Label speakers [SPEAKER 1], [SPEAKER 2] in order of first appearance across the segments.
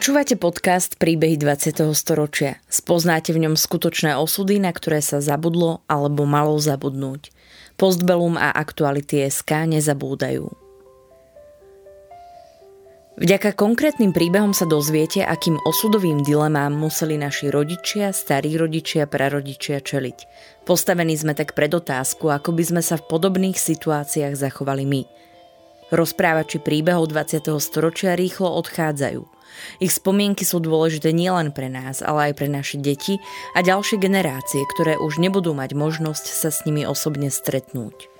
[SPEAKER 1] Počúvate podcast Príbehy 20. storočia. Spoznáte v ňom skutočné osudy, na ktoré sa zabudlo alebo malo zabudnúť. Postbellum a aktuality SK nezabúdajú. Vďaka konkrétnym príbehom sa dozviete, akým osudovým dilemám museli naši rodičia, starí rodičia, prarodičia čeliť. Postavení sme tak pred otázku, ako by sme sa v podobných situáciách zachovali my. Rozprávači príbehov 20. storočia rýchlo odchádzajú – ich spomienky sú dôležité nielen pre nás, ale aj pre naše deti a ďalšie generácie, ktoré už nebudú mať možnosť sa s nimi osobne stretnúť.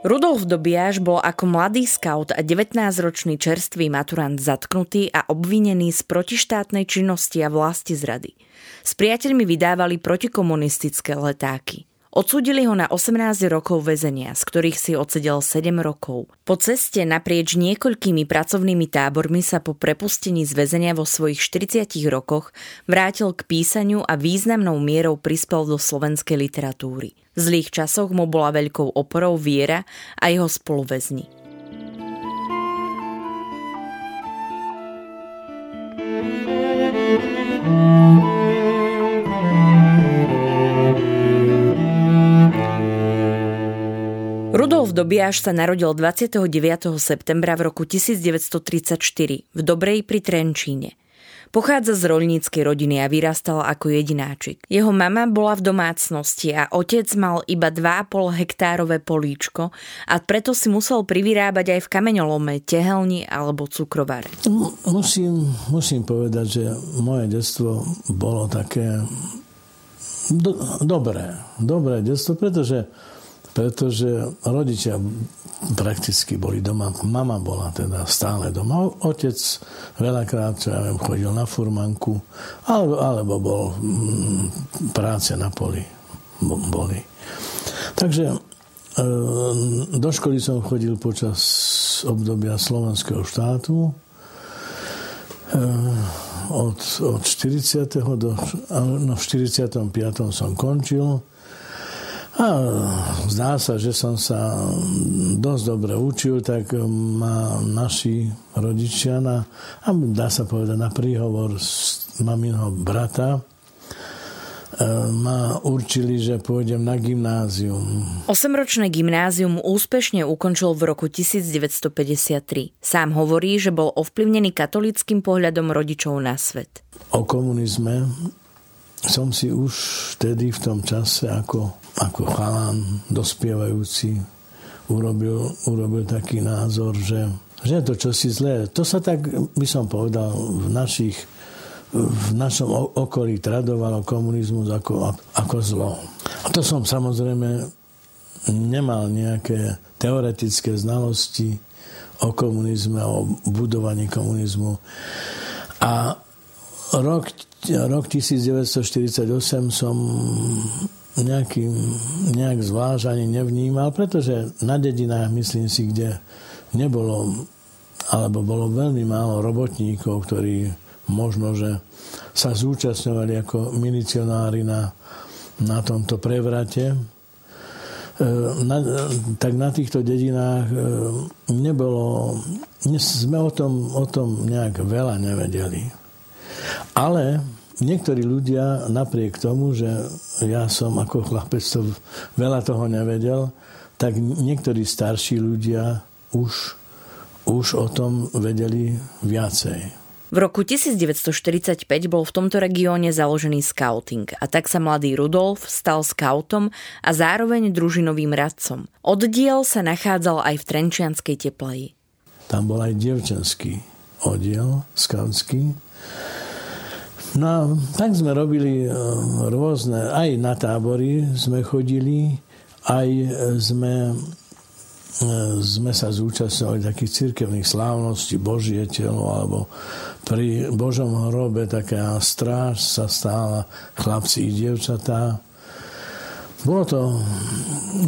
[SPEAKER 1] Rudolf Dobiaš bol ako mladý scout a 19-ročný čerstvý maturant zatknutý a obvinený z protištátnej činnosti a vlasti zrady. S priateľmi vydávali protikomunistické letáky. Odsúdili ho na 18 rokov väzenia, z ktorých si odsedel 7 rokov. Po ceste naprieč niekoľkými pracovnými tábormi sa po prepustení z väzenia vo svojich 40 rokoch vrátil k písaniu a významnou mierou prispel do slovenskej literatúry. V zlých časoch mu bola veľkou oporou viera a jeho spoluväzni. Rudolf Dobiaš sa narodil 29. septembra v roku 1934 v Dobrej pri Trenčíne. Pochádza z roľníckej rodiny a vyrastal ako jedináčik. Jeho mama bola v domácnosti a otec mal iba 2,5 hektárové políčko a preto si musel privyrábať aj v kameňolome, tehelni alebo cukrovare.
[SPEAKER 2] Musím, musím povedať, že moje detstvo bolo také do, dobré. Dobré detstvo, pretože pretože rodičia prakticky boli doma. Mama bola teda stále doma. Otec veľakrát, čo ja viem, chodil na furmanku, alebo, alebo bol mm, práce na poli. Boli. Takže e, do školy som chodil počas obdobia slovenského štátu. E, od, od 40. do no, v 45. som končil a zdá sa, že som sa dosť dobre učil, tak ma naši rodičia na, a dá sa povedať na príhovor z maminho brata e, ma určili, že pôjdem na gymnázium.
[SPEAKER 1] Osemročné gymnázium úspešne ukončil v roku 1953. Sám hovorí, že bol ovplyvnený katolickým pohľadom rodičov na svet.
[SPEAKER 2] O komunizme som si už vtedy v tom čase ako ako chalán dospievajúci urobil, urobil taký názor, že, že je to čosi zlé. To sa tak, by som povedal, v našich v našom okolí tradovalo komunizmus ako, ako zlo. A to som samozrejme nemal nejaké teoretické znalosti o komunizme, o budovaní komunizmu. A rok, rok 1948 som nejakým, nejak zvlášť ani nevnímal, pretože na dedinách, myslím si, kde nebolo, alebo bolo veľmi málo robotníkov, ktorí možno, že sa zúčastňovali ako milicionári na, na tomto prevrate, e, na, tak na týchto dedinách e, nebolo, sme o tom, o tom nejak veľa nevedeli. Ale niektorí ľudia napriek tomu, že ja som ako chlapec to veľa toho nevedel, tak niektorí starší ľudia už, už o tom vedeli viacej.
[SPEAKER 1] V roku 1945 bol v tomto regióne založený scouting a tak sa mladý Rudolf stal scoutom a zároveň družinovým radcom. Oddiel sa nachádzal aj v Trenčianskej tepleji.
[SPEAKER 2] Tam bol aj dievčenský oddiel skautský No, tak sme robili e, rôzne, aj na tábory sme chodili, aj sme, e, sme sa zúčastňovali takých cirkevných slávností Božie telo, alebo pri Božom hrobe taká stráž sa stála, chlapci i dievčatá. Bolo to,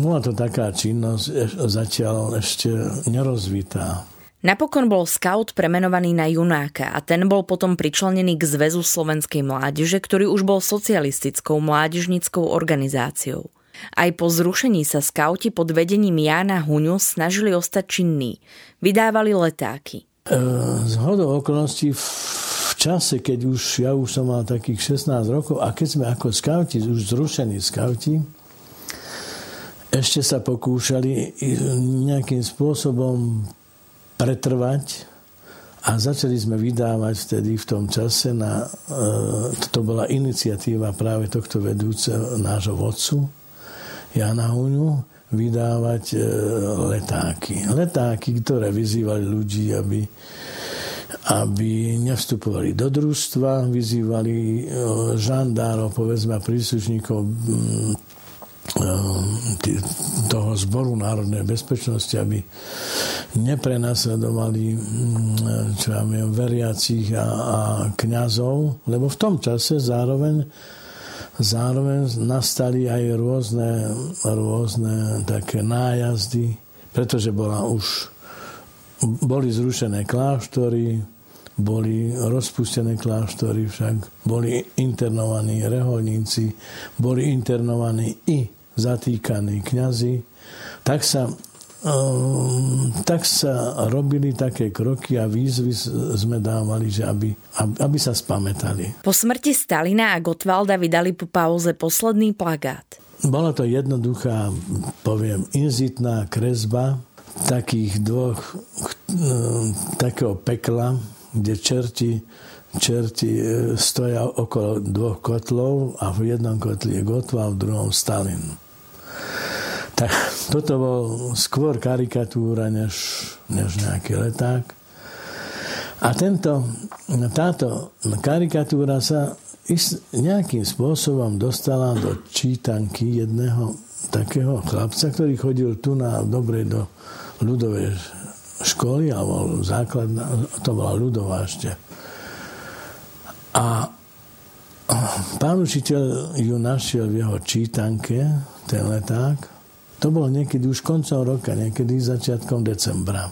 [SPEAKER 2] bola to taká činnosť zatiaľ ešte nerozvitá.
[SPEAKER 1] Napokon bol scout premenovaný na junáka a ten bol potom pričlenený k Zväzu slovenskej mládeže, ktorý už bol socialistickou mládežnickou organizáciou. Aj po zrušení sa skauti pod vedením Jána Huňu snažili ostať činní. Vydávali letáky.
[SPEAKER 2] E, z hodou okolností v čase, keď už ja už som mal takých 16 rokov a keď sme ako skauti, už zrušení skauti, ešte sa pokúšali nejakým spôsobom pretrvať a začali sme vydávať vtedy v tom čase na, e, to bola iniciatíva práve tohto vedúceho nášho vodcu Jana Huňu vydávať e, letáky. Letáky, ktoré vyzývali ľudí, aby, aby nevstupovali do družstva, vyzývali e, žandárov, povedzme, príslušníkov toho zboru národnej bezpečnosti, aby neprenasledovali čo ja viem, veriacich a, a kňazov, lebo v tom čase zároveň zároveň nastali aj rôzne, rôzne také nájazdy, pretože bola už boli zrušené kláštory, boli rozpustené kláštory, však boli internovaní reholníci, boli internovaní i zatýkaní kňazi, tak sa, um, tak sa robili také kroky a výzvy sme dávali, že aby, aby sa spametali.
[SPEAKER 1] Po smrti Stalina a Gotwalda vydali po pauze posledný plagát.
[SPEAKER 2] Bola to jednoduchá, poviem, inzitná kresba takých dvoch, takého pekla, kde čerti, čerti e, stoja okolo dvoch kotlov a v jednom kotli je Gotva a v druhom Stalin. Tak toto bol skôr karikatúra, než, než nejaký leták. A tento, táto karikatúra sa nejakým spôsobom dostala do čítanky jedného takého chlapca, ktorý chodil tu na dobrej do ľudovej školy, alebo základná, to bola ľudová ešte. A pán učiteľ ju našiel v jeho čítanke, ten leták. To bolo niekedy už koncom roka, niekedy začiatkom decembra.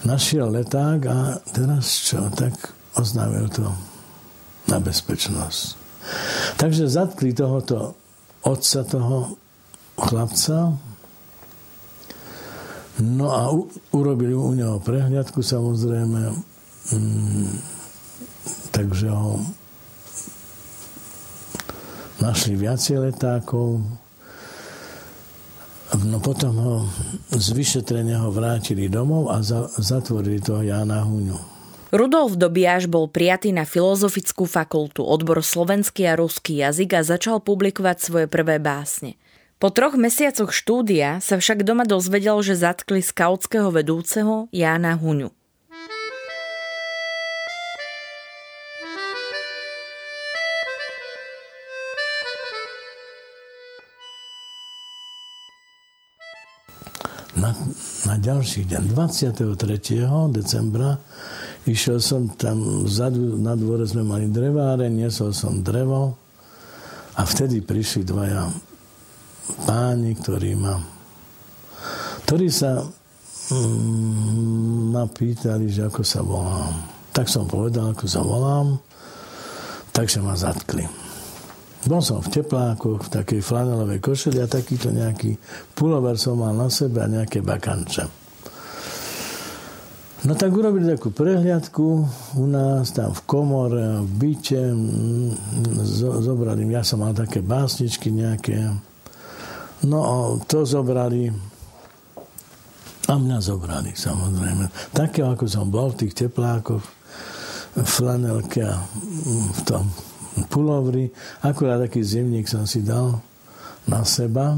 [SPEAKER 2] Našiel leták a teraz čo? Tak oznámil to na bezpečnosť. Takže zatkli tohoto otca toho chlapca, No a u, urobili u neho prehľadku samozrejme, mm, takže ho našli viacej letákov, No potom ho z vyšetrenia ho vrátili domov a za, zatvorili toho Jána Huňu.
[SPEAKER 1] Rudolf Dobiaš bol prijatý na Filozofickú fakultu, odbor slovenský a ruský jazyk a začal publikovať svoje prvé básne. Po troch mesiacoch štúdia sa však doma dozvedel, že zatkli skautského vedúceho Jána Huňu.
[SPEAKER 2] Na, na ďalší deň, 23. decembra, išiel som tam vzadu, na dvore sme mali dreváre, niesol som drevo a vtedy prišli dvaja páni, ktorí ma ktorí sa mm, ma pýtali, že ako sa volám. Tak som povedal, ako sa volám, takže ma zatkli. Bol som v teplákoch, v takej flanelovej košeli a takýto nejaký pulover som mal na sebe a nejaké bakanče. No tak urobili takú prehliadku u nás, tam v komore, v byte, mm, zobrali, ja som mal také básničky nejaké, No to zobrali a mňa zobrali samozrejme. Také ako som bol v tých teplákoch, flanelke a v tom pulovri. Akurát taký zimník som si dal na seba.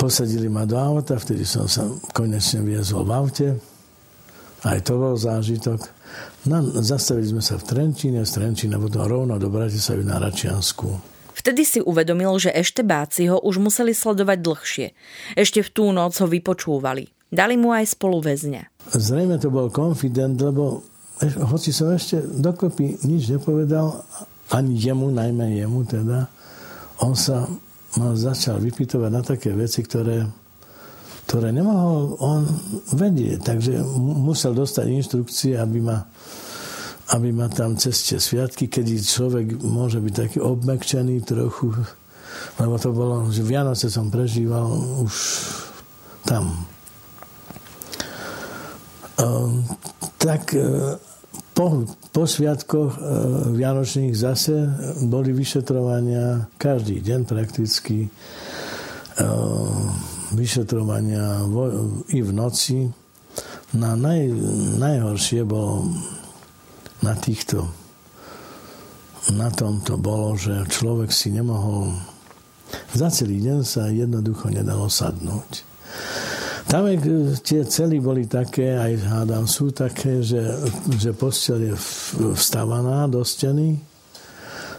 [SPEAKER 2] Posadili ma do auta, vtedy som sa konečne viezol v aute. Aj to bol zážitok. No, zastavili sme sa v Trenčíne, z Trenčína potom rovno do Bratislavy na Račiansku.
[SPEAKER 1] Vtedy si uvedomil, že eštebáci ho už museli sledovať dlhšie. Ešte v tú noc ho vypočúvali. Dali mu aj spoluväzňa.
[SPEAKER 2] Zrejme to bol konfident, lebo hoci som ešte dokopy nič nepovedal, ani jemu, najmä jemu teda, on sa ma začal vypytovať na také veci, ktoré, ktoré nemohol on vedieť. Takže musel dostať inštrukcie, aby ma aby ma tam cez tie sviatky, kedy človek môže byť taký obmekčený trochu, lebo to bolo, že Vianoce som prežíval už tam. Ehm, tak e, po, po sviatkoch e, Vianočných zase boli vyšetrovania každý deň prakticky. E, vyšetrovania i v noci. Na naj, najhoršie bolo na týchto na tomto bolo, že človek si nemohol za celý deň sa jednoducho nedalo sadnúť. Tam tie cely boli také, aj hádam, sú také, že, že postel je vstavaná do steny,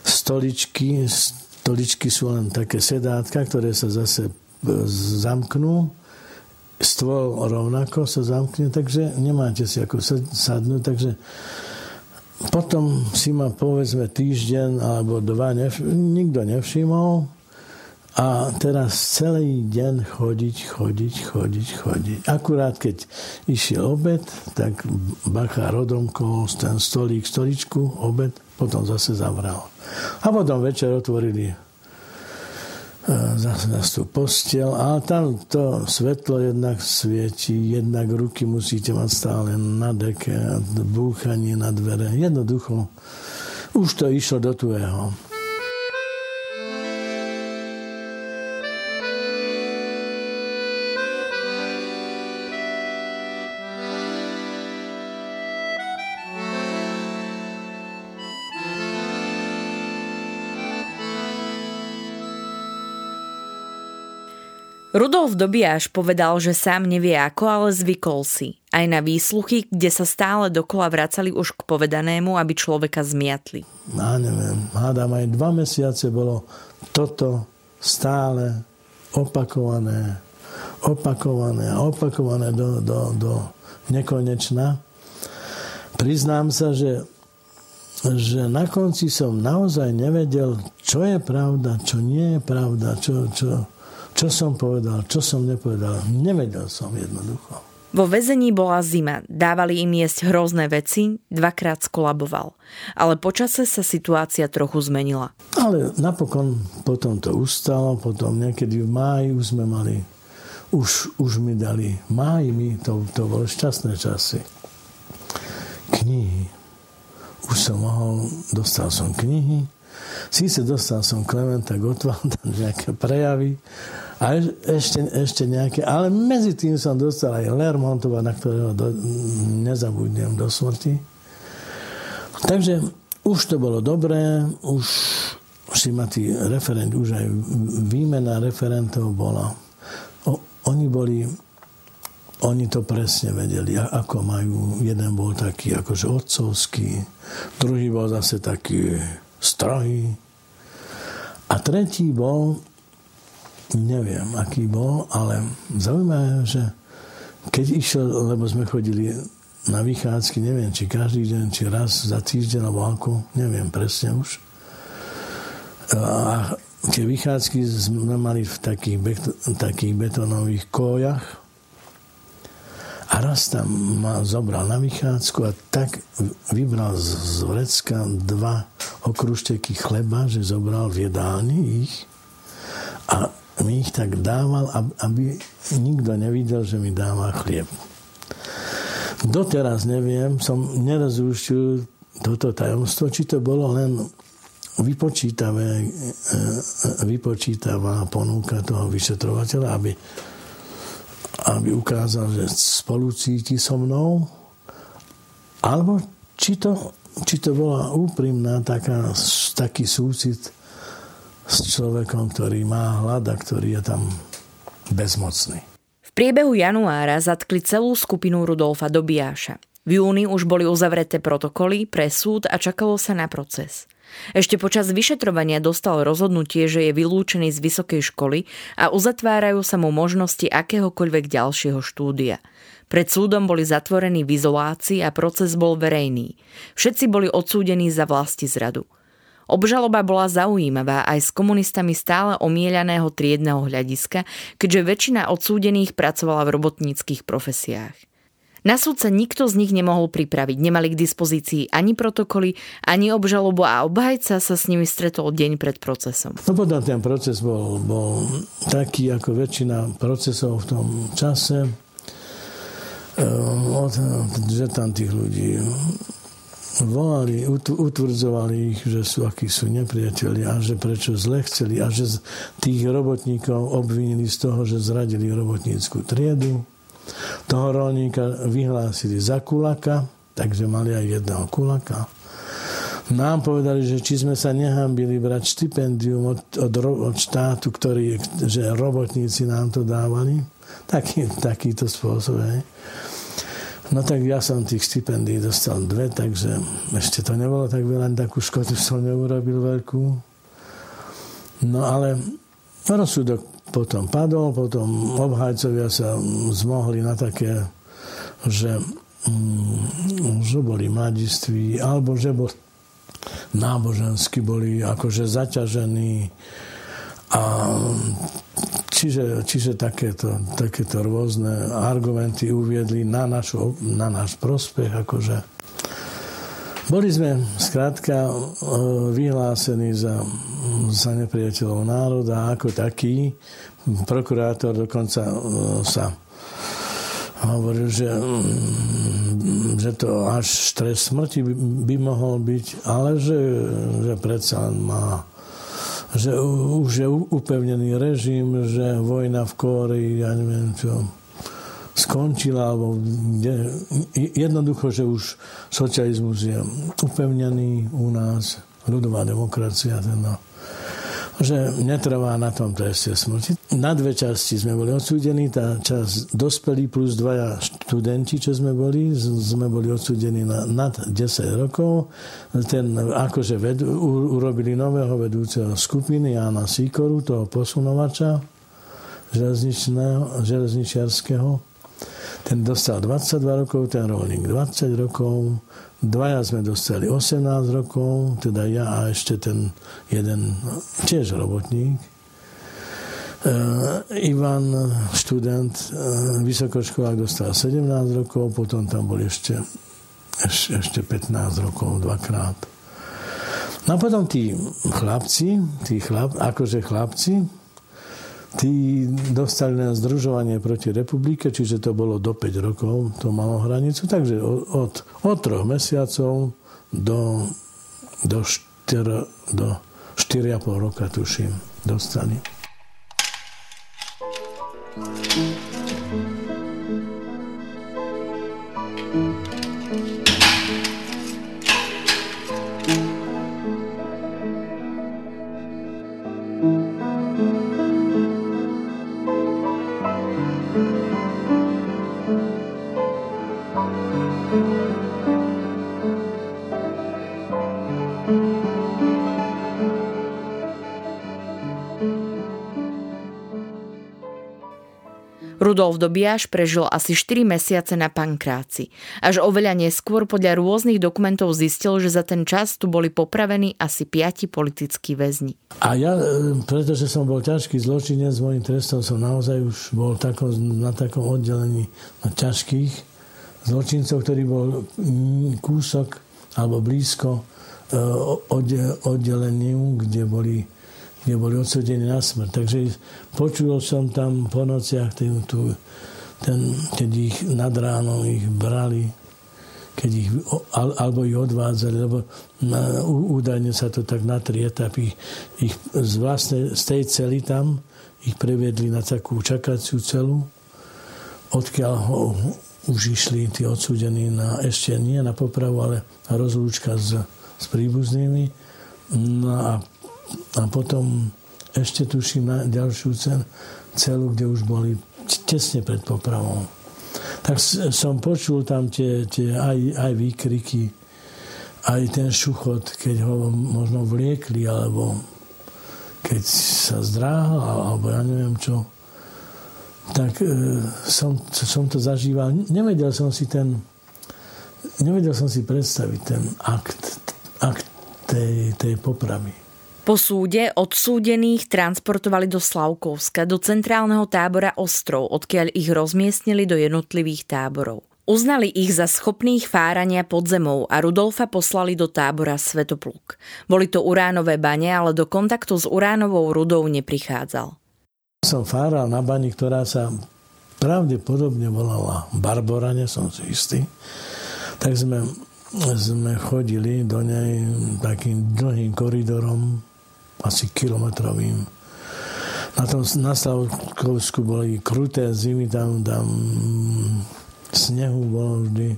[SPEAKER 2] stoličky, stoličky sú len také sedátka, ktoré sa zase e, zamknú, stôl rovnako sa zamkne, takže nemáte si ako sadnúť, takže potom si ma povedzme týždeň alebo dva nevš- nikto nevšimol, a teraz celý deň chodiť, chodiť, chodiť, chodiť. Akurát keď išiel obed, tak bacha rodomkol ten stolík, stoličku, obed, potom zase zavral. A potom večer otvorili na tú postel a tam to svetlo jednak svieti, jednak ruky musíte mať stále na deke, búchanie na dvere. Jednoducho už to išlo do tvojho.
[SPEAKER 1] Rudolf Dobiaš povedal, že sám nevie ako, ale zvykol si. Aj na výsluchy, kde sa stále dokola vracali už k povedanému, aby človeka zmiatli.
[SPEAKER 2] No neviem, hádam aj dva mesiace bolo toto stále opakované, opakované a opakované do, do, do nekonečna. Priznám sa, že že na konci som naozaj nevedel, čo je pravda, čo nie je pravda, čo, čo, čo som povedal, čo som nepovedal. Nevedel som jednoducho.
[SPEAKER 1] Vo väzení bola zima, dávali im jesť hrozné veci, dvakrát skolaboval. Ale počase sa situácia trochu zmenila.
[SPEAKER 2] Ale napokon potom to ustalo, potom niekedy v máji už sme mali, už, už mi dali, máji mi, to, to boli šťastné časy. Knihy. Už som mohol, dostal som knihy, síce dostal som Klementa Gottwalda, nejaké prejavy, a ešte, ešte nejaké, ale medzi tým som dostal aj Lermontova, na ktorého do, nezabudnem do smrti. Takže už to bolo dobré, už si ma tí referent, už aj výmena referentov bola. O, oni boli, oni to presne vedeli, ako majú. Jeden bol taký akože otcovský, druhý bol zase taký strohý. A tretí bol neviem, aký bol, ale zaujímavé, že keď išiel, lebo sme chodili na vychádzky, neviem, či každý deň, či raz za týždeň, alebo ako, neviem presne už. A tie vychádzky sme mali v takých, takých betonových kójach a raz tam ma zobral na vychádzku a tak vybral z vrecka dva okrušteky chleba, že zobral v jedálni ich a mi ich tak dával, aby nikto nevidel, že mi dáva chlieb. Doteraz neviem, som nerozúštil toto tajomstvo, či to bolo len e, e, vypočítavá ponúka toho vyšetrovateľa, aby, aby ukázal, že spolu cíti so mnou, alebo či to, či to bola úprimná taká, taký súcit, s človekom, ktorý má hlad a ktorý je tam bezmocný.
[SPEAKER 1] V priebehu januára zatkli celú skupinu Rudolfa Dobijáša. V júni už boli uzavreté protokoly pre súd a čakalo sa na proces. Ešte počas vyšetrovania dostal rozhodnutie, že je vylúčený z vysokej školy a uzatvárajú sa mu možnosti akéhokoľvek ďalšieho štúdia. Pred súdom boli zatvorení v izolácii a proces bol verejný. Všetci boli odsúdení za vlasti zradu. Obžaloba bola zaujímavá aj s komunistami stále omieľaného triedného hľadiska, keďže väčšina odsúdených pracovala v robotníckých profesiách. Na súd sa nikto z nich nemohol pripraviť, nemali k dispozícii ani protokoly, ani obžalobu a obhajca sa s nimi stretol deň pred procesom.
[SPEAKER 2] No potom ten proces bol, bol taký ako väčšina procesov v tom čase, ehm, že tam tých ľudí volali, utvrdzovali ich, že sú akí sú nepriatelia a že prečo zle chceli a že tých robotníkov obvinili z toho, že zradili robotníckú triedu toho rolníka vyhlásili za kulaka, takže mali aj jedného kulaka. Nám povedali, že či sme sa nehambili brať štipendium od, od, od štátu, ktorý, že robotníci nám to dávali. Taký, takýto spôsob. Hej. No tak ja som tých stipendií dostal dve, takže ešte to nebolo tak veľa, takú škodu som neurobil veľkú. No ale rozsudok potom padol, potom obhajcovia sa zmohli na také, že, mm, že boli mladiství, alebo že bol, nábožensky boli akože zaťažení a čiže, čiže takéto, takéto rôzne argumenty uviedli na, našu, na náš prospech, akože boli sme skrátka e, vyhlásení za, za nepriateľov národa ako taký. Prokurátor dokonca e, sa hovoril, že, mm, že to až stres smrti by, by mohol byť, ale že, že predsa má že už je upevnený režim, že vojna v Kórii, ja neviem čo, skončila, alebo jednoducho, že už socializmus je upevnený u nás, ľudová demokracia, teda, že netrvá na tom treste smrti. Na dve časti sme boli odsúdení, tá časť dospelí plus dvaja študenti, čo sme boli, sme boli odsúdení na nad 10 rokov. Ten akože ved, u, urobili nového vedúceho skupiny Jana Sikoru, toho posunovača železničného, železničiarského ten dostal 22 rokov, ten rolník 20 rokov, dvaja sme dostali 18 rokov, teda ja a ešte ten jeden tiež robotník. Uh, Ivan, študent, uh, vysokoškolák dostal 17 rokov, potom tam boli ešte, ešte, ešte 15 rokov dvakrát. No a potom tí chlapci, tí chlap, akože chlapci, Tí dostali na združovanie proti republike, čiže to bolo do 5 rokov, to malo hranicu, takže od, od 3 mesiacov do, do, 4, do 4,5 roka, tuším, dostali.
[SPEAKER 1] Dobiaš prežil asi 4 mesiace na pankráci. Až oveľa neskôr podľa rôznych dokumentov zistil, že za ten čas tu boli popravení asi 5 politickí väzni.
[SPEAKER 2] A ja, e, pretože som bol ťažký zločinec, s môjim trestom som naozaj už bol tako, na takom oddelení na ťažkých zločincov, ktorý bol kúsok alebo blízko e, oddeleniu, kde boli kde boli odsudení na smrť. Takže počul som tam po nociach, ten, tu, ten, keď ich nad ránom ich brali, keď ich, alebo ich odvádzali, lebo na, údajne sa to tak na tri etapy. Ich z, vlastne, z tej cely tam ich previedli na takú čakaciu celu, odkiaľ ho už išli tí odsúdení na, ešte nie na popravu, ale na rozlúčka s, s príbuznými. No a a potom ešte tuším na ďalšiu cen, celu, kde už boli tesne pred popravou. Tak som počul tam tie, tie aj, aj výkriky, aj ten šuchot, keď ho možno vliekli, alebo keď sa zdráhal, alebo ja neviem čo. Tak e, som, som to zažíval. Nevedel som si ten nevedel som si predstaviť ten akt, akt tej, tej popravy.
[SPEAKER 1] Po súde odsúdených transportovali do Slavkovska, do centrálneho tábora Ostrov, odkiaľ ich rozmiestnili do jednotlivých táborov. Uznali ich za schopných fárania pod zemou a Rudolfa poslali do tábora Svetopluk. Boli to uránové bane, ale do kontaktu s uránovou rudou neprichádzal.
[SPEAKER 2] Som fáral na bani, ktorá sa pravdepodobne volala Barbora, nie som si istý. Tak sme, sme chodili do nej takým dlhým koridorom, asi kilometrovým. Na tom na Slavkovsku boli kruté zimy, tam, tam snehu bolo vždy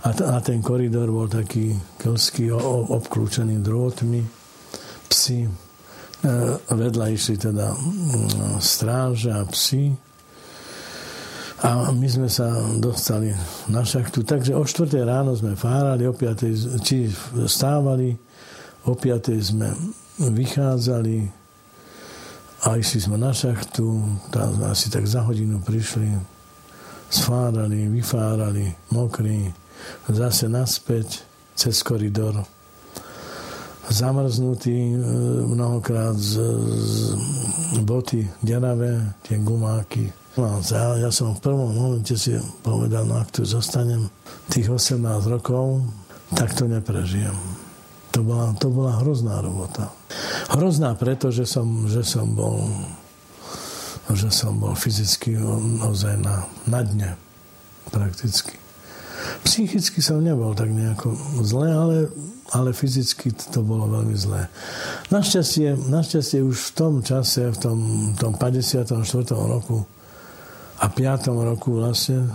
[SPEAKER 2] a, a ten koridor bol taký kelský, obklúčený drôtmi. Psi e, vedľa išli teda stráže a psi. A my sme sa dostali na šachtu. Takže o 4 ráno sme fárali, o 5 či stávali, o 5 sme vychádzali a išli sme na šachtu. Tam asi tak za hodinu prišli sfárali, vyfárali, mokrí, zase naspäť cez koridor. Zamrznutý e, mnohokrát z, z boty deravé, tie gumáky. No, ja, ja som v prvom momente si povedal, no ak tu zostanem tých 18 rokov, tak to neprežijem. To bola, to bola hrozná robota. Hrozná preto, že som, že som bol že som bol fyzicky naozaj na, na dne prakticky. Psychicky som nebol tak nejako zle, ale, ale fyzicky to bolo veľmi zlé. Našťastie, našťastie už v tom čase, v tom, tom 54. roku a 5. roku vlastne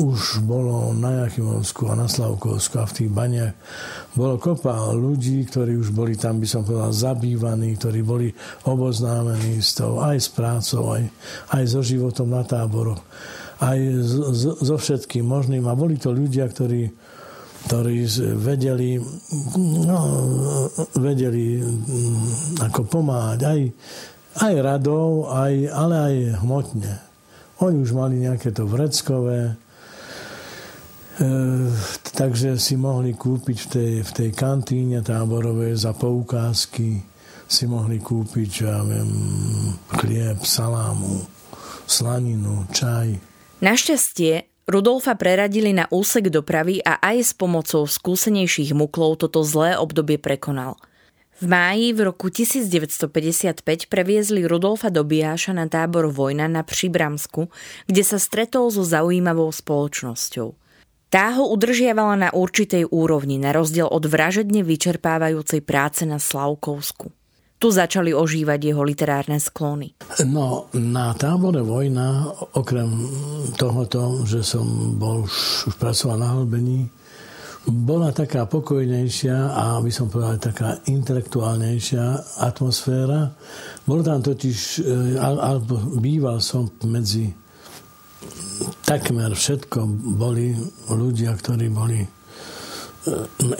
[SPEAKER 2] už bolo na Jachimovsku a na Slavkovsku a v tých baniach bolo kopa ľudí, ktorí už boli tam, by som povedal, zabývaní, ktorí boli oboznámení s tou, aj s prácou, aj, aj so životom na táboroch, aj so všetkým možným. A boli to ľudia, ktorí, ktorí vedeli, no, vedeli mm, ako pomáhať aj, aj radou, aj, ale aj hmotne. Oni už mali nejaké to vreckové, e, takže si mohli kúpiť v tej, v tej kantíne táborovej za poukázky si mohli kúpiť, ja viem, chlieb, salámu, slaninu, čaj.
[SPEAKER 1] Našťastie Rudolfa preradili na úsek dopravy a aj s pomocou skúsenejších muklov toto zlé obdobie prekonal – v máji v roku 1955 previezli Rudolfa Dobijáša na tábor Vojna na Přibramsku, kde sa stretol so zaujímavou spoločnosťou. Tá ho udržiavala na určitej úrovni, na rozdiel od vražedne vyčerpávajúcej práce na Slavkovsku. Tu začali ožívať jeho literárne sklony.
[SPEAKER 2] No, na tábore Vojna, okrem tohoto, že som bol už pracoval na hlbení, bola taká pokojnejšia a by som povedal taká intelektuálnejšia atmosféra. Bol tam totiž, e, alebo býval som medzi takmer všetko boli ľudia, ktorí boli e,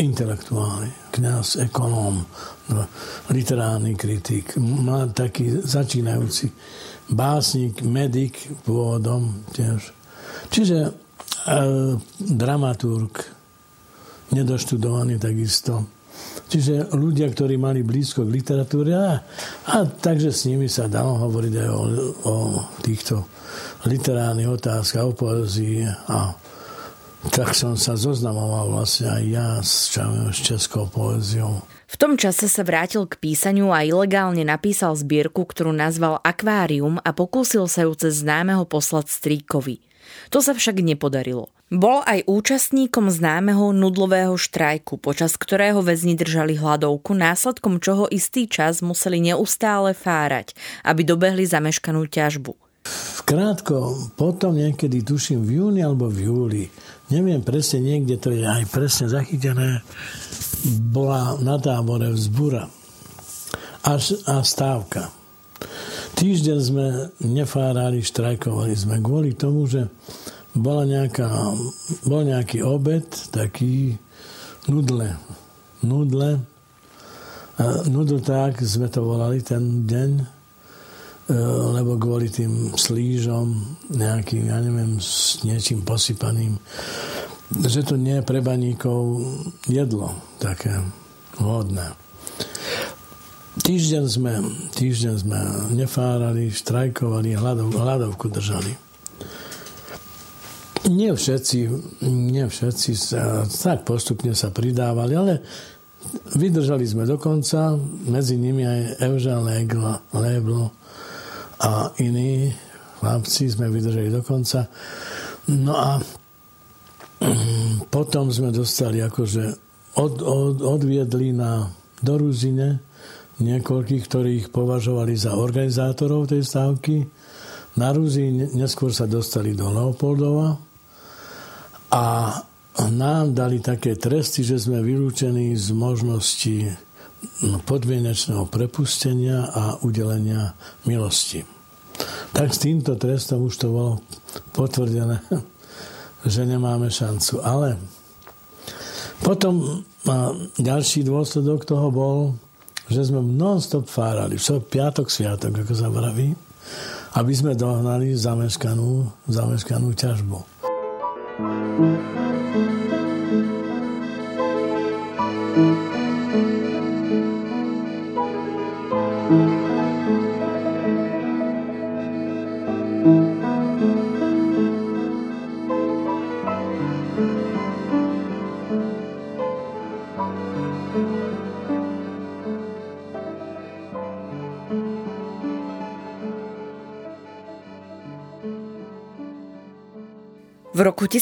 [SPEAKER 2] intelektuálni, kniaz, ekonóm, literárny kritik, taký začínajúci básnik, medik pôvodom tiež. Čiže e, dramaturg, nedoštudovaní takisto. Čiže ľudia, ktorí mali blízko k literatúre a, a takže s nimi sa dalo hovoriť aj o, o týchto literárnych otázkach, o poezii a tak som sa zoznamoval vlastne aj ja s, s českou poéziou.
[SPEAKER 1] V tom čase sa vrátil k písaniu a ilegálne napísal zbierku, ktorú nazval Akvárium a pokúsil sa ju cez známeho poslať Stríkovi. To sa však nepodarilo. Bol aj účastníkom známeho nudlového štrajku, počas ktorého väzni držali hladovku, následkom čoho istý čas museli neustále fárať, aby dobehli zameškanú ťažbu.
[SPEAKER 2] Krátko, potom niekedy tuším v júni alebo v júli, neviem presne, niekde to je aj presne zachytené, bola na tábore vzbura až a stávka. Týždeň sme nefárali, štrajkovali sme kvôli tomu, že bola nejaká, bol nejaký obed, taký nudle. Nudle. Nudl tak sme to volali ten deň, e, lebo kvôli tým slížom nejakým, ja neviem, s niečím posypaným, že to nie je pre baníkov jedlo také vhodné. Týždeň sme, týždeň sme nefárali, štrajkovali, hladov, hladovku držali. Nie všetci, nie všetci sa, tak postupne sa pridávali, ale vydržali sme do konca, medzi nimi aj Evža Leblo a iní chlapci sme vydržali do konca. No a mm, potom sme dostali akože od, od, odviedli na do Ruzine niekoľkých, ktorých považovali za organizátorov tej stávky. Na Ruzi neskôr sa dostali do Leopoldova a nám dali také tresty, že sme vylúčení z možnosti podmienečného prepustenia a udelenia milosti. Tak s týmto trestom už to bolo potvrdené, že nemáme šancu. Ale potom ďalší dôsledok toho bol, že sme non-stop fárali. V piatok, sviatok, ako sa vraví, aby sme dohnali zameškanú, zameškanú ťažbu.
[SPEAKER 1] V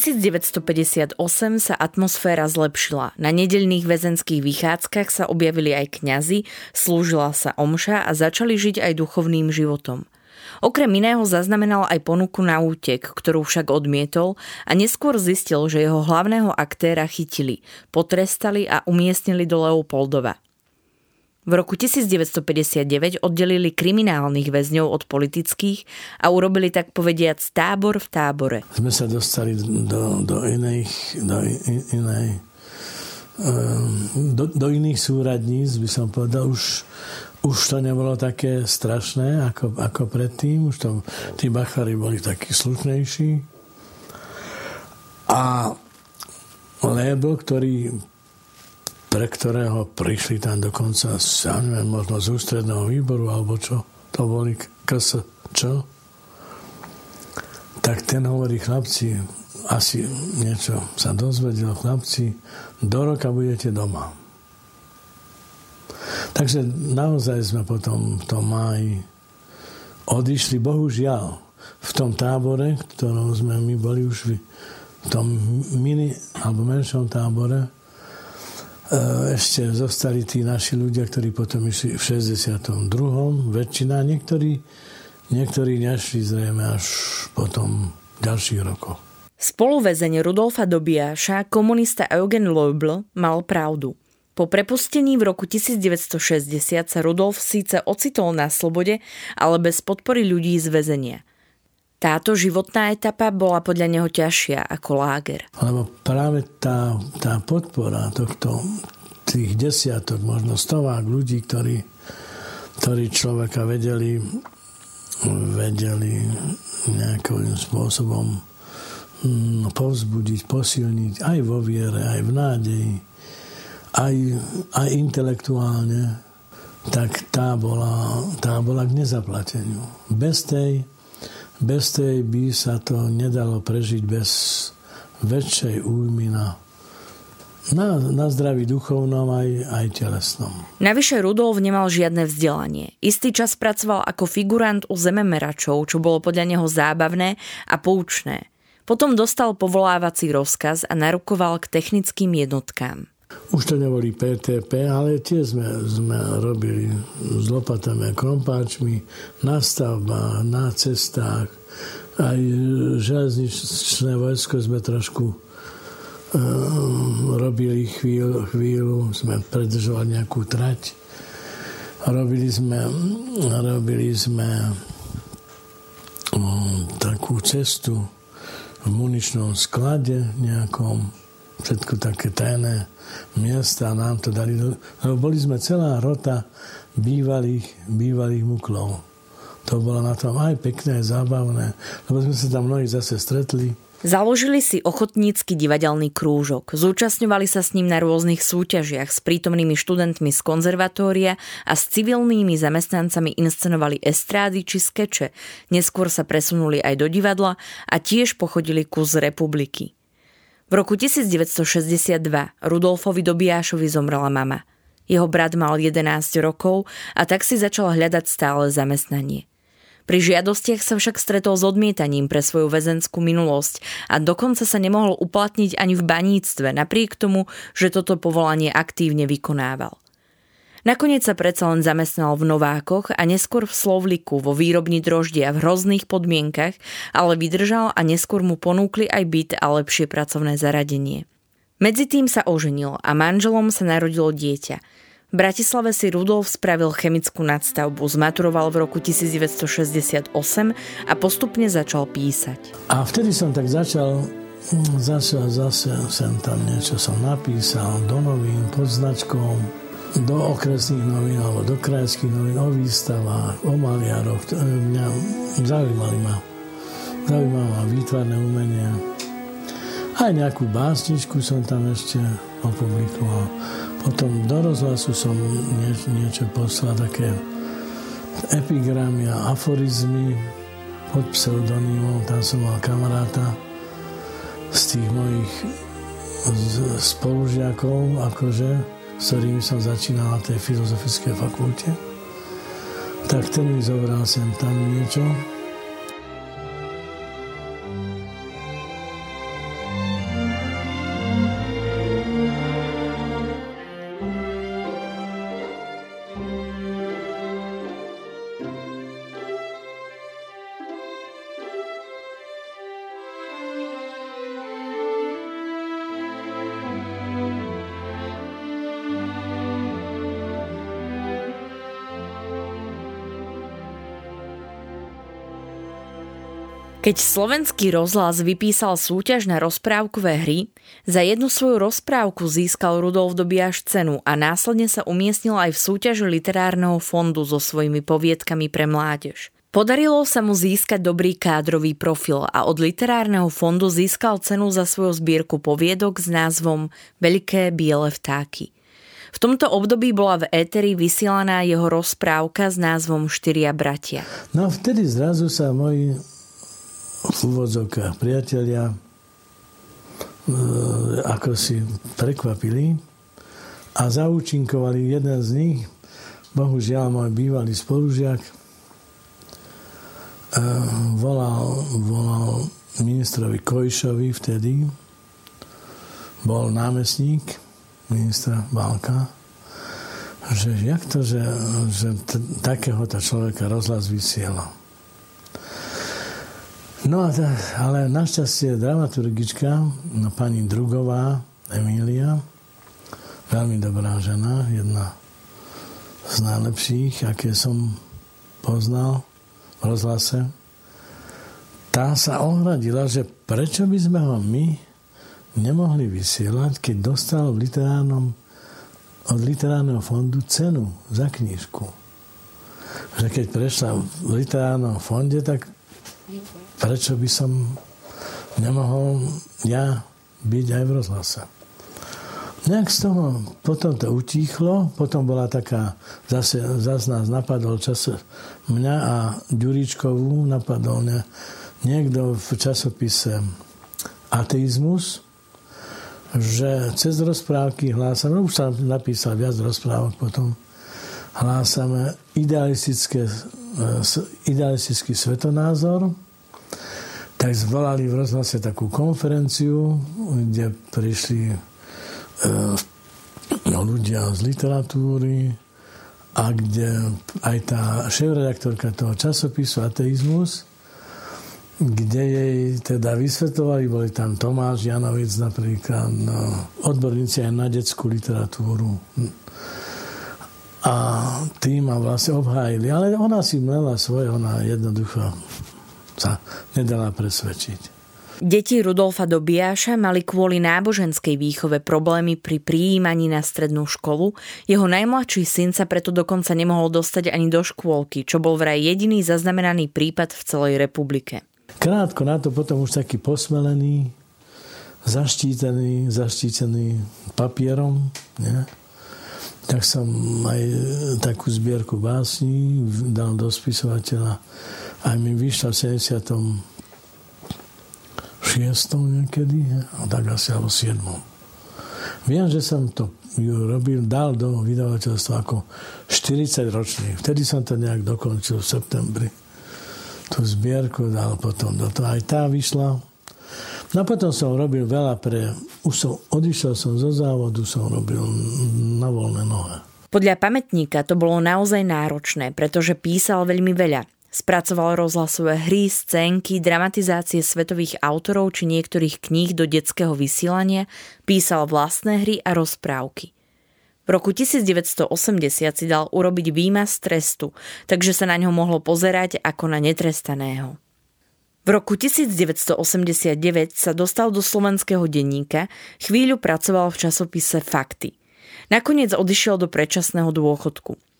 [SPEAKER 1] 1958 sa atmosféra zlepšila. Na nedeľných väzenských vychádzkach sa objavili aj kňazi, slúžila sa omša a začali žiť aj duchovným životom. Okrem iného zaznamenal aj ponuku na útek, ktorú však odmietol a neskôr zistil, že jeho hlavného aktéra chytili, potrestali a umiestnili do Leopoldova. V roku 1959 oddelili kriminálnych väzňov od politických a urobili tak povediac tábor v tábore.
[SPEAKER 2] Sme sa dostali do, do iných, do inej, do, do iných súradníc, by som povedal, už, už to nebolo také strašné ako, ako predtým, už to, tí bachari boli takí slušnejší. A Lebo, ktorý pre ktorého prišli tam dokonca, ja neviem, možno z ústredného výboru, alebo čo, to boli KS, čo? Tak ten hovorí, chlapci, asi niečo sa dozvedel, chlapci, do roka budete doma. Takže naozaj sme potom v tom máji odišli, bohužiaľ, v tom tábore, ktorom sme my boli už v tom mini alebo menšom tábore, ešte zostali tí naši ľudia, ktorí potom išli v 62. väčšina, niektorí, niektorí nešli zrejme až potom ďalších rokoch.
[SPEAKER 1] Spoluväzeň Rudolfa Dobiaša, komunista Eugen Leubl, mal pravdu. Po prepustení v roku 1960 sa Rudolf síce ocitol na slobode, ale bez podpory ľudí z väzenia – táto životná etapa bola podľa neho ťažšia ako láger.
[SPEAKER 2] Lebo práve tá, tá podpora tohto, tých desiatok, možno stovák ľudí, ktorí, ktorí človeka vedeli, vedeli nejakým spôsobom hm, povzbudiť, posilniť aj vo viere, aj v nádeji, aj, aj intelektuálne, tak tá bola, tá bola k nezaplateniu. Bez tej bez tej by sa to nedalo prežiť bez väčšej újmy na, na, na zdraví duchovnom aj, aj telesnom.
[SPEAKER 1] Navyše Rudolf nemal žiadne vzdelanie. Istý čas pracoval ako figurant u zememeračov, čo bolo podľa neho zábavné a poučné. Potom dostal povolávací rozkaz a narukoval k technickým jednotkám.
[SPEAKER 2] Už to neboli PTP, ale tie sme, sme robili s lopatami a krompáčmi na stavbách, na cestách. Aj železničné vojsko sme trošku uh, robili chvíľu, chvíľu, sme predržovali nejakú trať. Robili sme, robili sme um, takú cestu v muničnom sklade nejakom, všetko také tajné miesta nám to dali. Lebo boli sme celá rota bývalých, bývalých muklov. To bolo na tom aj pekné, aj zábavné, lebo sme sa tam mnohí zase stretli.
[SPEAKER 1] Založili si ochotnícky divadelný krúžok. Zúčastňovali sa s ním na rôznych súťažiach s prítomnými študentmi z konzervatória a s civilnými zamestnancami inscenovali estrády či skeče. Neskôr sa presunuli aj do divadla a tiež pochodili kus republiky. V roku 1962 Rudolfovi Dobijášovi zomrela mama. Jeho brat mal 11 rokov a tak si začal hľadať stále zamestnanie. Pri žiadostiach sa však stretol s odmietaním pre svoju väzenskú minulosť a dokonca sa nemohol uplatniť ani v baníctve, napriek tomu, že toto povolanie aktívne vykonával. Nakoniec sa predsa len zamestnal v Novákoch a neskôr v Slovliku vo výrobni droždia v hrozných podmienkach, ale vydržal a neskôr mu ponúkli aj byt a lepšie pracovné zaradenie. Medzi tým sa oženil a manželom sa narodilo dieťa – v Bratislave si Rudolf spravil chemickú nadstavbu, zmaturoval v roku 1968 a postupne začal písať.
[SPEAKER 2] A vtedy som tak začal hm, začal zase sem tam niečo som napísal do novín pod značkou do okresných novín alebo do krajských novín o výstavách, o maliaroch. Mňa zaujímali ma. Zaujímali ma výtvarné umenie. Aj nejakú básničku som tam ešte opublikoval. Potom do rozhlasu som nie, niečo poslal, také epigramy a aforizmy pod pseudonymom. Tam som mal kamaráta z tých mojich spolužiakov, akože, s ktorými som začínal na tej filozofickej fakulte. Tak ten mi zobral sem tam niečo.
[SPEAKER 1] Keď slovenský rozhlas vypísal súťaž na rozprávkové hry, za jednu svoju rozprávku získal Rudolf Dobiaš cenu a následne sa umiestnil aj v súťaži literárneho fondu so svojimi poviedkami pre mládež. Podarilo sa mu získať dobrý kádrový profil a od literárneho fondu získal cenu za svoju zbierku poviedok s názvom Veľké biele vtáky. V tomto období bola v éteri vysielaná jeho rozprávka s názvom Štyria bratia.
[SPEAKER 2] No vtedy zrazu sa moji v úvodzovkách priatelia e, ako si prekvapili a zaúčinkovali jeden z nich, bohužiaľ môj bývalý spolužiak, e, volal, volal ministrovi Kojšovi vtedy, bol námestník ministra Balka, že jak to, že, že t- takéhoto človeka rozhlas vysiela. No ale našťastie dramaturgička, no, pani Drugová, Emília, veľmi dobrá žena, jedna z najlepších, aké som poznal v rozhlase, tá sa ohradila, že prečo by sme ho my nemohli vysielať, keď dostal v literárnom, od literárneho fondu cenu za knižku. Že keď prešla v literárnom fonde, tak prečo by som nemohol ja byť aj v rozhlase. Nejak z toho potom to utíchlo, potom bola taká, zase, zase nás napadol čas, mňa a Ďuričkovú napadol ne, niekto v časopise Ateizmus, že cez rozprávky hlásame, už sa napísal viac rozprávok potom, hlásame idealistické, idealistický svetonázor, tak zvolali v rozhlase takú konferenciu, kde prišli e, ľudia z literatúry a kde aj tá šéf-redaktorka toho časopisu Ateizmus, kde jej teda vysvetovali, boli tam Tomáš Janovic napríklad, no, odborníci aj na detskú literatúru. A tým ma vlastne obhájili. Ale ona si mlela svoje, ona jednoducho sa nedala presvedčiť.
[SPEAKER 1] Deti Rudolfa Dobiaša mali kvôli náboženskej výchove problémy pri prijímaní na strednú školu. Jeho najmladší syn sa preto dokonca nemohol dostať ani do škôlky, čo bol vraj jediný zaznamenaný prípad v celej republike.
[SPEAKER 2] krátko na to potom už taký posmelený, zaštítený, zaštítený papierom, nie? tak som aj takú zbierku básní dal do spisovateľa. Aj mi vyšla v 76. niekedy, a tak asi alebo 7. Viem, že som to ju robil, dal do vydavateľstva ako 40 ročný. Vtedy som to nejak dokončil v septembri. Tú zbierku dal potom do toho. Aj tá vyšla. No a potom som robil veľa pre... Už som, odišiel som zo závodu, som robil na voľné nohe.
[SPEAKER 1] Podľa pamätníka to bolo naozaj náročné, pretože písal veľmi veľa. Spracoval rozhlasové hry, scénky, dramatizácie svetových autorov či niektorých kníh do detského vysielania, písal vlastné hry a rozprávky. V roku 1980 si dal urobiť výmaz trestu, takže sa na ňo mohlo pozerať ako na netrestaného. V roku 1989 sa dostal do slovenského denníka, chvíľu pracoval v časopise Fakty. Nakoniec odišiel do predčasného dôchodku.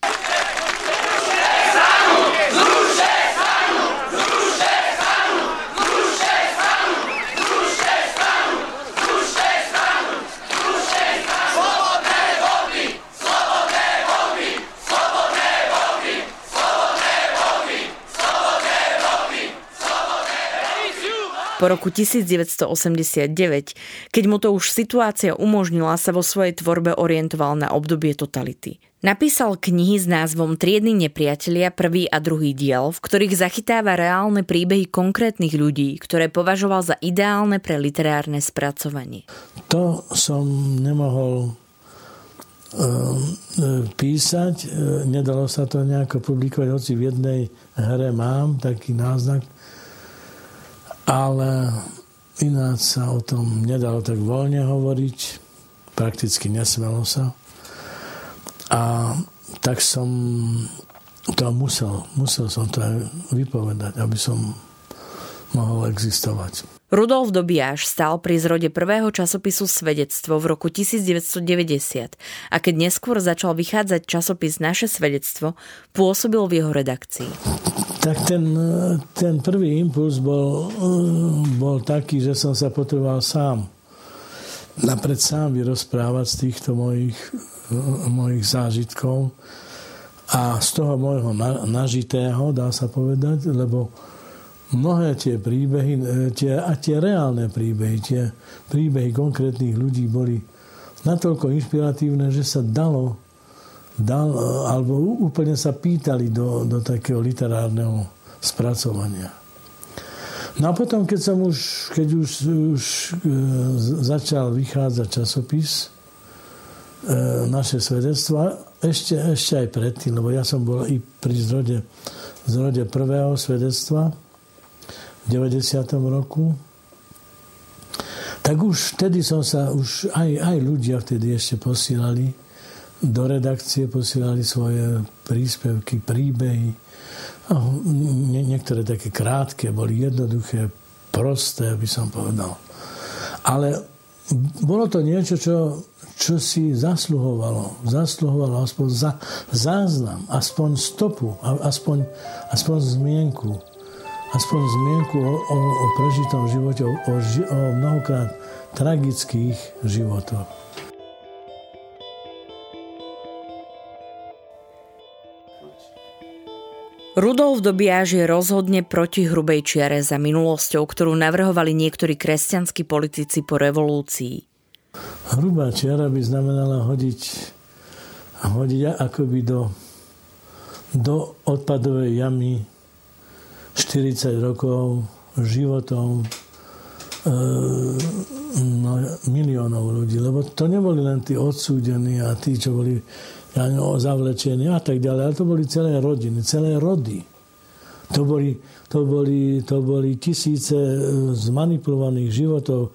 [SPEAKER 1] Po roku 1989, keď mu to už situácia umožnila, sa vo svojej tvorbe orientoval na obdobie totality. Napísal knihy s názvom Triedny nepriatelia, prvý a druhý diel, v ktorých zachytáva reálne príbehy konkrétnych ľudí, ktoré považoval za ideálne pre literárne spracovanie.
[SPEAKER 2] To som nemohol e, e, písať, e, nedalo sa to nejako publikovať, hoci v jednej hre mám taký náznak, ale ináč sa o tom nedalo tak voľne hovoriť, prakticky nesmelo sa. A tak som to musel, musel som to aj vypovedať, aby som mohol existovať.
[SPEAKER 1] Rudolf Dobiaš stal pri zrode prvého časopisu Svedectvo v roku 1990 a keď neskôr začal vychádzať časopis Naše svedectvo, pôsobil v jeho redakcii.
[SPEAKER 2] Tak ten, ten prvý impuls bol, bol taký, že som sa potreboval sám napred sám vyrozprávať z týchto mojich, mojich zážitkov a z toho môjho nažitého, dá sa povedať, lebo mnohé tie príbehy, e, tie, a tie reálne príbehy, tie príbehy konkrétnych ľudí boli natoľko inšpiratívne, že sa dalo, dal, e, alebo úplne sa pýtali do, do takého literárneho spracovania. No a potom, keď som už, keď už, už e, začal vychádzať časopis, naše svedectva, ešte, ešte aj predtým, lebo ja som bol i pri zrode, zrode prvého svedectva, v 90. roku, tak už vtedy som sa, už aj, aj ľudia vtedy ešte posielali do redakcie, posielali svoje príspevky, príbehy. A nie, niektoré také krátke, boli jednoduché, prosté, by som povedal. Ale bolo to niečo, čo, čo si zasluhovalo. Zasluhovalo aspoň za, záznam, aspoň stopu, aspoň, aspoň zmienku aspoň zmienku o, o, o prežitom živote, o, o, o mnohokrát tragických životoch.
[SPEAKER 1] Rudolf Dobiaž je rozhodne proti hrubej čiare za minulosťou, ktorú navrhovali niektorí kresťanskí politici po revolúcii.
[SPEAKER 2] Hrubá čiara by znamenala hodiť, hodiť akoby do, do odpadovej jamy 40 rokov životom e, no, miliónov ľudí. Lebo to neboli len tí odsúdení a tí, čo boli ja neviem, zavlečení a tak ďalej, ale to boli celé rodiny, celé rody. To boli, to boli, to boli tisíce e, zmanipulovaných životov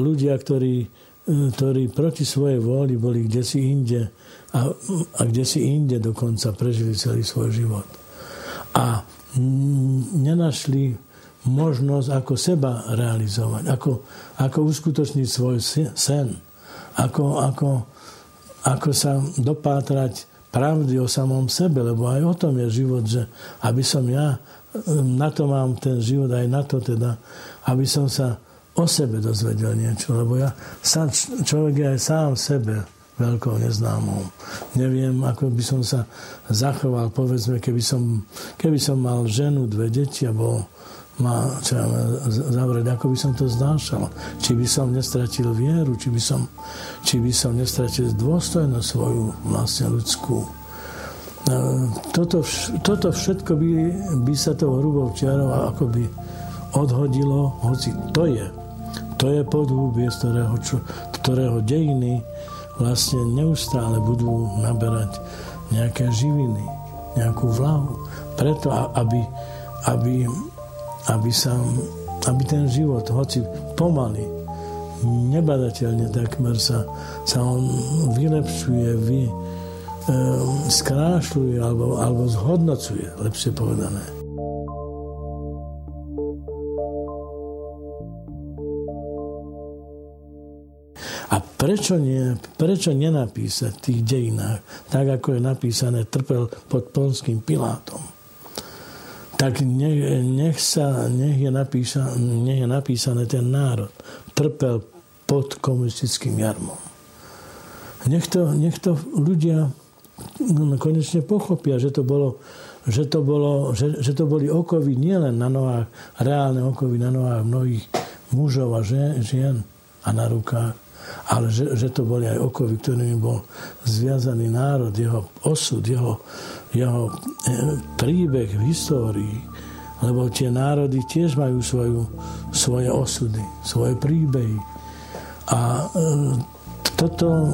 [SPEAKER 2] ľudia, ktorí, e, ktorí proti svojej vôli boli kde si inde a, a kde si inde dokonca prežili celý svoj život. A nenašli možnosť, ako seba realizovať, ako, ako uskutočniť svoj sen, ako, ako, ako sa dopátrať pravdy o samom sebe, lebo aj o tom je život, že aby som ja na to mám ten život aj na to teda, aby som sa o sebe dozvedel niečo, lebo ja sám, človek je aj sám sebe veľkou neznámou. Neviem, ako by som sa zachoval, povedzme, keby som, keby som mal ženu, dve deti a ma čo zavrieť, ako by som to znášal. Či by som nestratil vieru, či by som, či by som nestratil dôstojnosť svoju vlastne ľudskú. E, toto, toto všetko by, by sa tou hrubou čiarou by odhodilo, hoci to je. To je podhúbie, z ktorého, čo, ktorého dejiny vlastne neustále budú naberať nejaké živiny, nejakú vlahu. Preto, aby, aby aby, sa, aby ten život, hoci pomaly, nebadateľne takmer sa, sa on vylepšuje, vy, e, skrášľuje alebo, alebo zhodnocuje, lepšie povedané. Prečo, nie, prečo nenapísať v tých dejinách, tak ako je napísané, trpel pod polským Pilátom? tak nech, nech, sa, nech, je napísa, nech je napísané ten národ trpel pod komunistickým jarmom. Nech to, nech to ľudia konečne pochopia, že to bolo, že to, bolo, že, že to boli okovy nielen na nohách, reálne okovy na nohách mnohých mužov a žien a na rukách, ale že, že to boli aj okovy, ktorými bol zviazaný národ, jeho osud, jeho, jeho e, príbeh v histórii. Lebo tie národy tiež majú svoju, svoje osudy, svoje príbehy. A e, toto,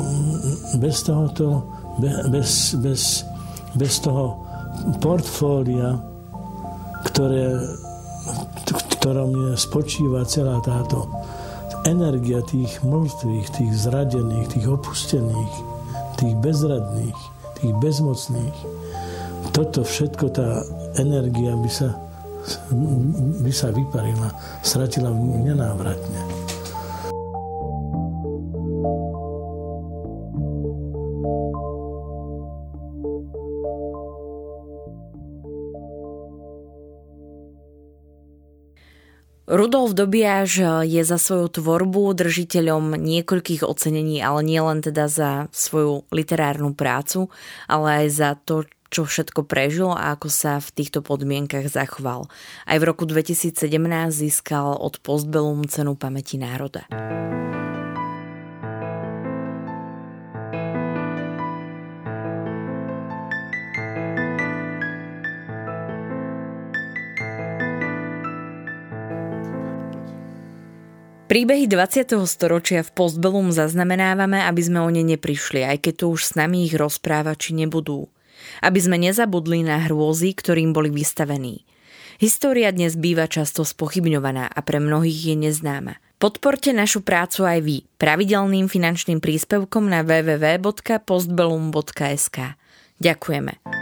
[SPEAKER 2] bez tohoto, bez, bez, bez toho portfólia, ktoré, v ktorom spočíva celá táto energia tých mŕtvych, tých zradených, tých opustených, tých bezradných, tých bezmocných, toto všetko, tá energia by sa, by sa vyparila, stratila nenávratne.
[SPEAKER 1] Rudolf Dobiaž je za svoju tvorbu držiteľom niekoľkých ocenení, ale nie len teda za svoju literárnu prácu, ale aj za to, čo všetko prežil a ako sa v týchto podmienkach zachoval. Aj v roku 2017 získal od Postbellum cenu pamäti národa. Príbehy 20. storočia v Postbellum zaznamenávame, aby sme o ne neprišli, aj keď tu už s nami ich rozprávači nebudú. Aby sme nezabudli na hrôzy, ktorým boli vystavení. História dnes býva často spochybňovaná a pre mnohých je neznáma. Podporte našu prácu aj vy pravidelným finančným príspevkom na www.postbellum.sk. Ďakujeme.